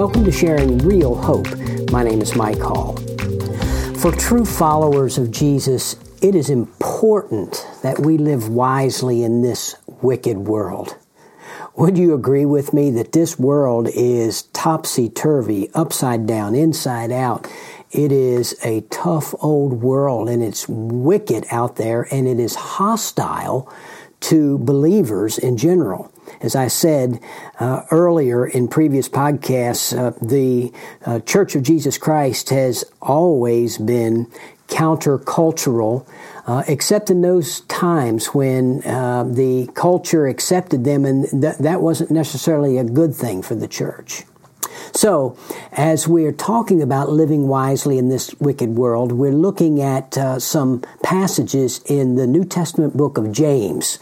Welcome to Sharing Real Hope. My name is Mike Hall. For true followers of Jesus, it is important that we live wisely in this wicked world. Would you agree with me that this world is topsy turvy, upside down, inside out? It is a tough old world and it's wicked out there and it is hostile to believers in general. As I said uh, earlier in previous podcasts, uh, the uh, Church of Jesus Christ has always been countercultural, uh, except in those times when uh, the culture accepted them, and th- that wasn't necessarily a good thing for the church. So, as we're talking about living wisely in this wicked world, we're looking at uh, some passages in the New Testament book of James.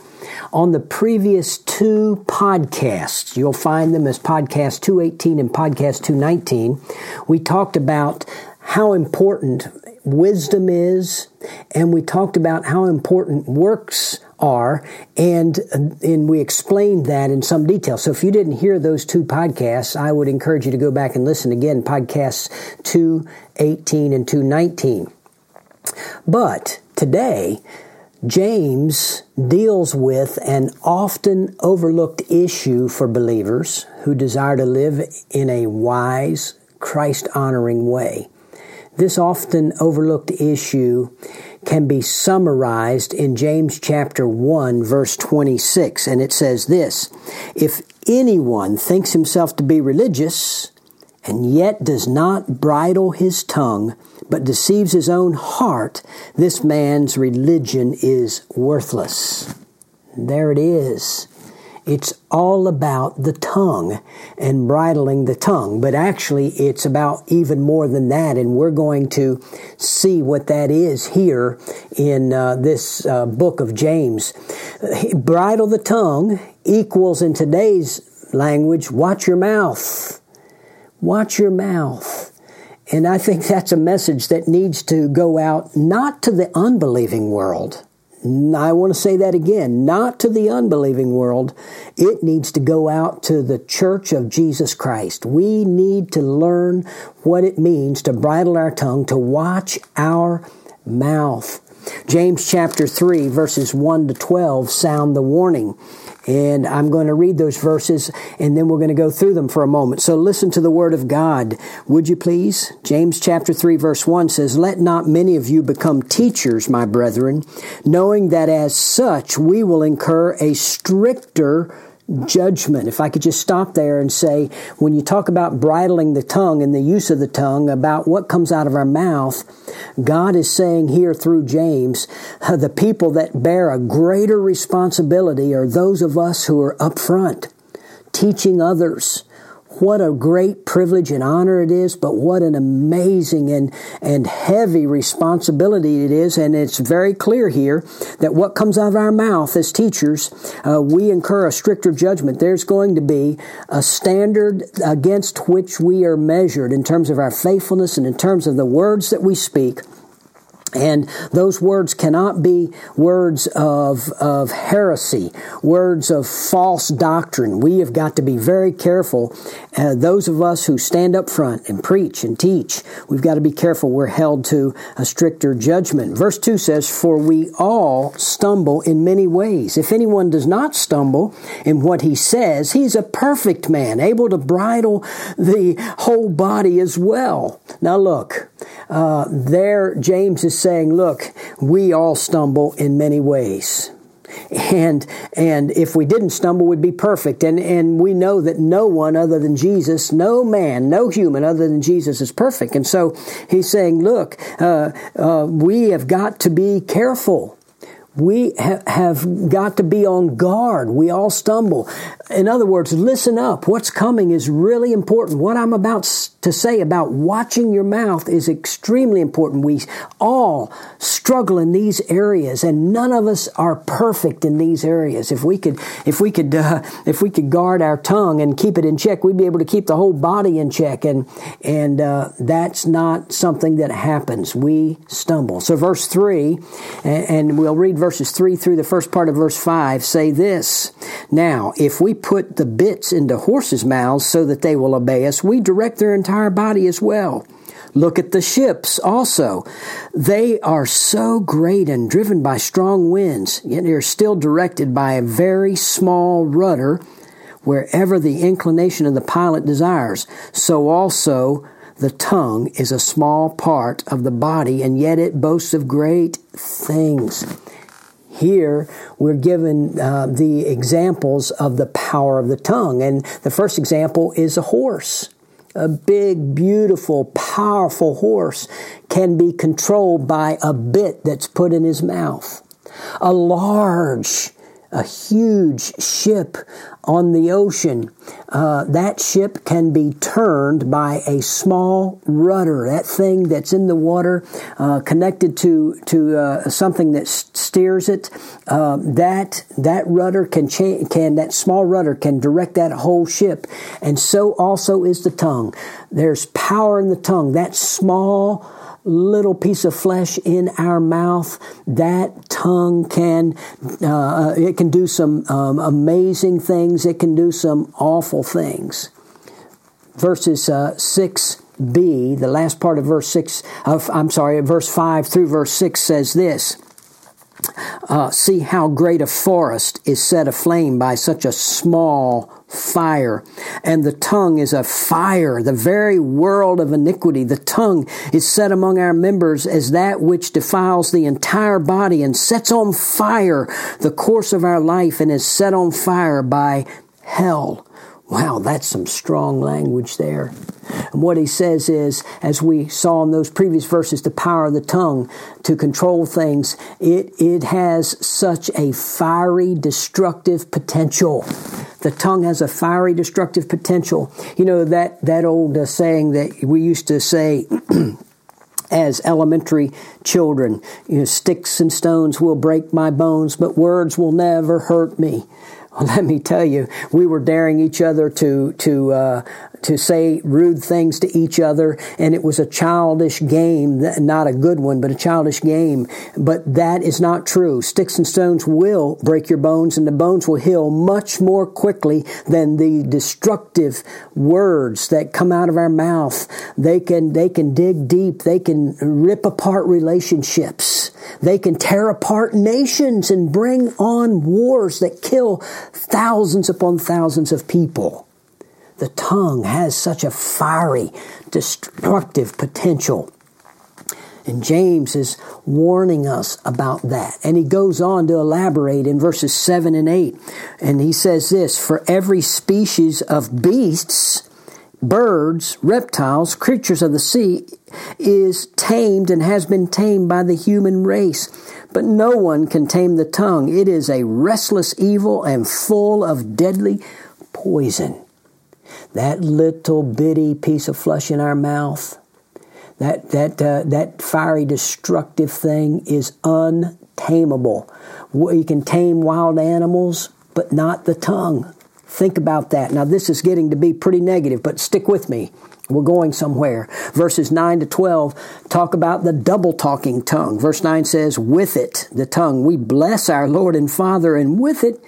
On the previous two podcasts, you'll find them as podcast 218 and podcast 219, we talked about how important wisdom is, and we talked about how important works are, and and we explained that in some detail. So if you didn't hear those two podcasts, I would encourage you to go back and listen again, podcasts 218 and 219. But today, James deals with an often overlooked issue for believers who desire to live in a wise, Christ honoring way. This often overlooked issue can be summarized in James chapter 1 verse 26 and it says this if anyone thinks himself to be religious and yet does not bridle his tongue but deceives his own heart, this man's religion is worthless. There it is. It's all about the tongue and bridling the tongue, but actually it's about even more than that, and we're going to see what that is here in uh, this uh, book of James. Bridle the tongue equals in today's language, watch your mouth. Watch your mouth. And I think that's a message that needs to go out not to the unbelieving world. I want to say that again, not to the unbelieving world. It needs to go out to the church of Jesus Christ. We need to learn what it means to bridle our tongue, to watch our mouth. James chapter 3, verses 1 to 12 sound the warning. And I'm going to read those verses and then we're going to go through them for a moment. So listen to the word of God, would you please? James chapter 3 verse 1 says, Let not many of you become teachers, my brethren, knowing that as such we will incur a stricter judgment. If I could just stop there and say, when you talk about bridling the tongue and the use of the tongue, about what comes out of our mouth, God is saying here through James, uh, the people that bear a greater responsibility are those of us who are up front, teaching others, what a great privilege and honor it is, but what an amazing and, and heavy responsibility it is. And it's very clear here that what comes out of our mouth as teachers, uh, we incur a stricter judgment. There's going to be a standard against which we are measured in terms of our faithfulness and in terms of the words that we speak. And those words cannot be words of, of heresy, words of false doctrine. We have got to be very careful. Uh, those of us who stand up front and preach and teach, we've got to be careful. We're held to a stricter judgment. Verse 2 says, For we all stumble in many ways. If anyone does not stumble in what he says, he's a perfect man, able to bridle the whole body as well. Now look, uh, there James is saying, look, we all stumble in many ways. And and if we didn't stumble, we'd be perfect. And and we know that no one other than Jesus, no man, no human other than Jesus is perfect. And so he's saying, look, uh, uh, we have got to be careful we ha- have got to be on guard. We all stumble. In other words, listen up. What's coming is really important. What I'm about to say about watching your mouth is extremely important. We all struggle in these areas, and none of us are perfect in these areas. If we could, if we could, uh, if we could guard our tongue and keep it in check, we'd be able to keep the whole body in check. And and uh, that's not something that happens. We stumble. So, verse three, and, and we'll read verse verses 3 through the first part of verse 5 say this Now, if we put the bits into horses' mouths so that they will obey us, we direct their entire body as well. Look at the ships also. They are so great and driven by strong winds, yet they are still directed by a very small rudder wherever the inclination of the pilot desires. So also the tongue is a small part of the body, and yet it boasts of great things. Here, we're given uh, the examples of the power of the tongue. And the first example is a horse. A big, beautiful, powerful horse can be controlled by a bit that's put in his mouth. A large, a huge ship on the ocean, uh, that ship can be turned by a small rudder. That thing that's in the water, uh, connected to to uh, something that steers it. Uh, that that rudder can change. Can that small rudder can direct that whole ship, and so also is the tongue. There's power in the tongue. That small little piece of flesh in our mouth, that tongue can uh, it can do some um, amazing things. It can do some awful things. Verses uh, six b, the last part of verse six. Of, I'm sorry, verse five through verse six says this. Uh, see how great a forest is set aflame by such a small fire. And the tongue is a fire, the very world of iniquity. The tongue is set among our members as that which defiles the entire body and sets on fire the course of our life and is set on fire by hell. Wow, that's some strong language there. And what he says is, as we saw in those previous verses, the power of the tongue to control things, it, it has such a fiery, destructive potential. The tongue has a fiery, destructive potential. You know, that, that old uh, saying that we used to say, as elementary children. You know, sticks and stones will break my bones, but words will never hurt me. Well, let me tell you, we were daring each other to to uh, to say rude things to each other, and it was a childish game, not a good one, but a childish game. But that is not true. Sticks and stones will break your bones, and the bones will heal much more quickly than the destructive words that come out of our mouth. They can they can dig deep. They can rip apart relationships. They can tear apart nations and bring on wars that kill thousands upon thousands of people. The tongue has such a fiery, destructive potential. And James is warning us about that. And he goes on to elaborate in verses 7 and 8. And he says this For every species of beasts, birds, reptiles, creatures of the sea is tamed and has been tamed by the human race. But no one can tame the tongue. It is a restless evil and full of deadly poison that little bitty piece of flesh in our mouth, that that uh, that fiery destructive thing is untamable. You can tame wild animals, but not the tongue. Think about that. Now this is getting to be pretty negative, but stick with me. We're going somewhere. Verses 9 to 12 talk about the double talking tongue. Verse 9 says, With it, the tongue, we bless our Lord and Father, and with it,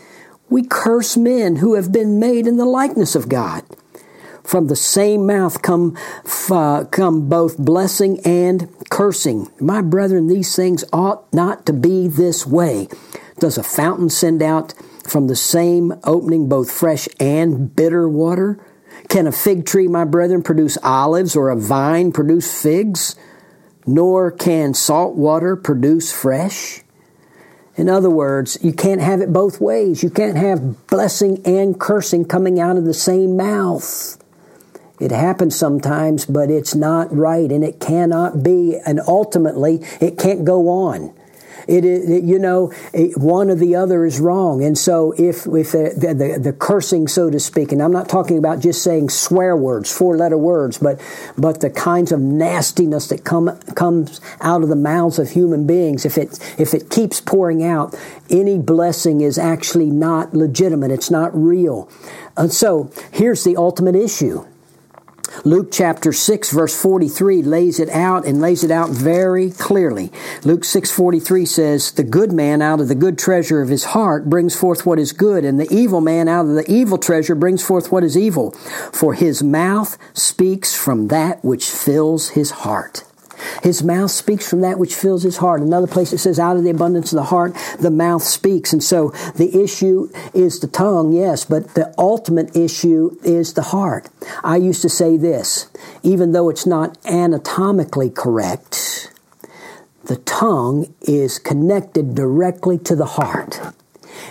we curse men who have been made in the likeness of God. From the same mouth come, uh, come both blessing and cursing. My brethren, these things ought not to be this way. Does a fountain send out from the same opening both fresh and bitter water? Can a fig tree, my brethren, produce olives or a vine produce figs? Nor can salt water produce fresh. In other words, you can't have it both ways. You can't have blessing and cursing coming out of the same mouth. It happens sometimes, but it's not right and it cannot be. And ultimately, it can't go on. It is, you know, it, one or the other is wrong. And so if, if the, the, the, cursing, so to speak, and I'm not talking about just saying swear words, four letter words, but, but the kinds of nastiness that come, comes out of the mouths of human beings, if it, if it keeps pouring out, any blessing is actually not legitimate. It's not real. And so here's the ultimate issue Luke chapter 6 verse 43 lays it out and lays it out very clearly. Luke 6:43 says, "The good man out of the good treasure of his heart brings forth what is good, and the evil man out of the evil treasure brings forth what is evil, for his mouth speaks from that which fills his heart." His mouth speaks from that which fills his heart. Another place it says, out of the abundance of the heart, the mouth speaks. And so the issue is the tongue, yes, but the ultimate issue is the heart. I used to say this, even though it's not anatomically correct, the tongue is connected directly to the heart.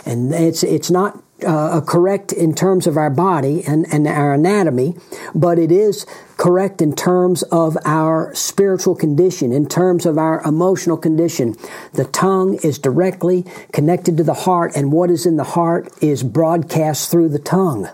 And it's, it's not uh, correct in terms of our body and, and our anatomy, but it is correct in terms of our spiritual condition, in terms of our emotional condition. The tongue is directly connected to the heart, and what is in the heart is broadcast through the tongue.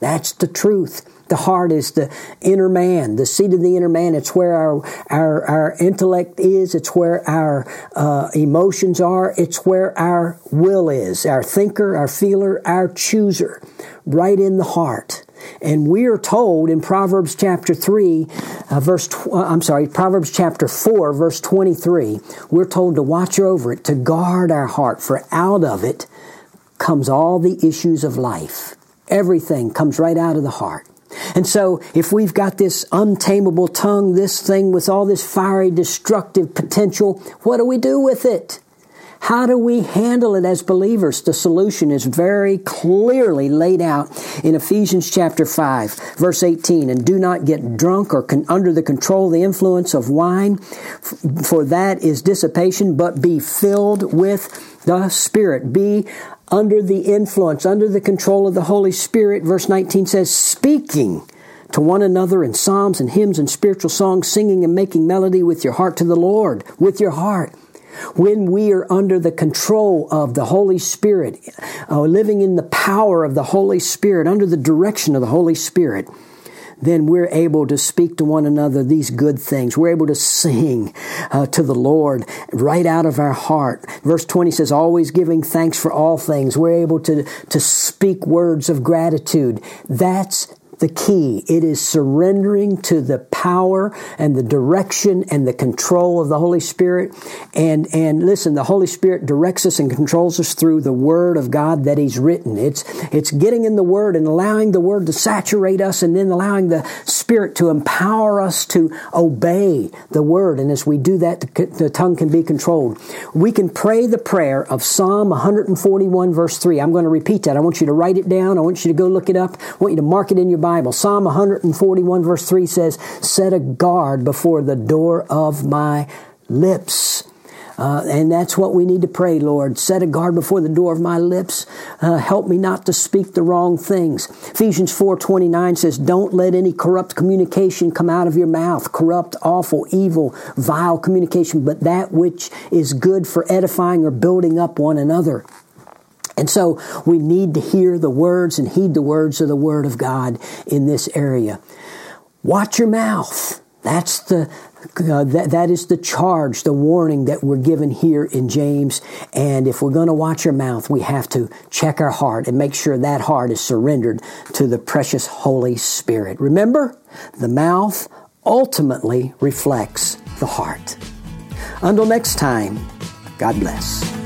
That's the truth. The heart is the inner man, the seat of the inner man. It's where our our, our intellect is. It's where our uh, emotions are. It's where our will is. Our thinker, our feeler, our chooser, right in the heart. And we are told in Proverbs chapter 3, uh, verse, tw- uh, I'm sorry, Proverbs chapter 4, verse 23, we're told to watch over it, to guard our heart, for out of it comes all the issues of life. Everything comes right out of the heart. And so, if we've got this untamable tongue, this thing with all this fiery, destructive potential, what do we do with it? How do we handle it as believers? The solution is very clearly laid out in Ephesians chapter 5, verse 18. And do not get drunk or con- under the control, the influence of wine, for that is dissipation, but be filled with the Spirit. Be under the influence, under the control of the Holy Spirit. Verse 19 says, speaking to one another in psalms and hymns and spiritual songs, singing and making melody with your heart to the Lord, with your heart when we are under the control of the Holy Spirit, uh, living in the power of the Holy Spirit, under the direction of the Holy Spirit, then we're able to speak to one another these good things. We're able to sing uh, to the Lord right out of our heart. Verse 20 says, always giving thanks for all things. We're able to, to speak words of gratitude. That's the key. It is surrendering to the power and the direction and the control of the Holy Spirit. And, and listen, the Holy Spirit directs us and controls us through the Word of God that He's written. It's, it's getting in the Word and allowing the Word to saturate us and then allowing the Spirit to empower us to obey the Word. And as we do that, the, the tongue can be controlled. We can pray the prayer of Psalm 141 verse 3. I'm going to repeat that. I want you to write it down. I want you to go look it up. I want you to mark it in your Bible. Psalm 141 verse 3 says, Set a guard before the door of my lips. Uh, and that's what we need to pray, Lord. Set a guard before the door of my lips. Uh, help me not to speak the wrong things. Ephesians 4.29 says, Don't let any corrupt communication come out of your mouth. Corrupt, awful, evil, vile communication, but that which is good for edifying or building up one another. And so we need to hear the words and heed the words of the Word of God in this area. Watch your mouth. That's the uh, that, that is the charge, the warning that we're given here in James. And if we're going to watch our mouth, we have to check our heart and make sure that heart is surrendered to the precious Holy Spirit. Remember, the mouth ultimately reflects the heart. Until next time, God bless.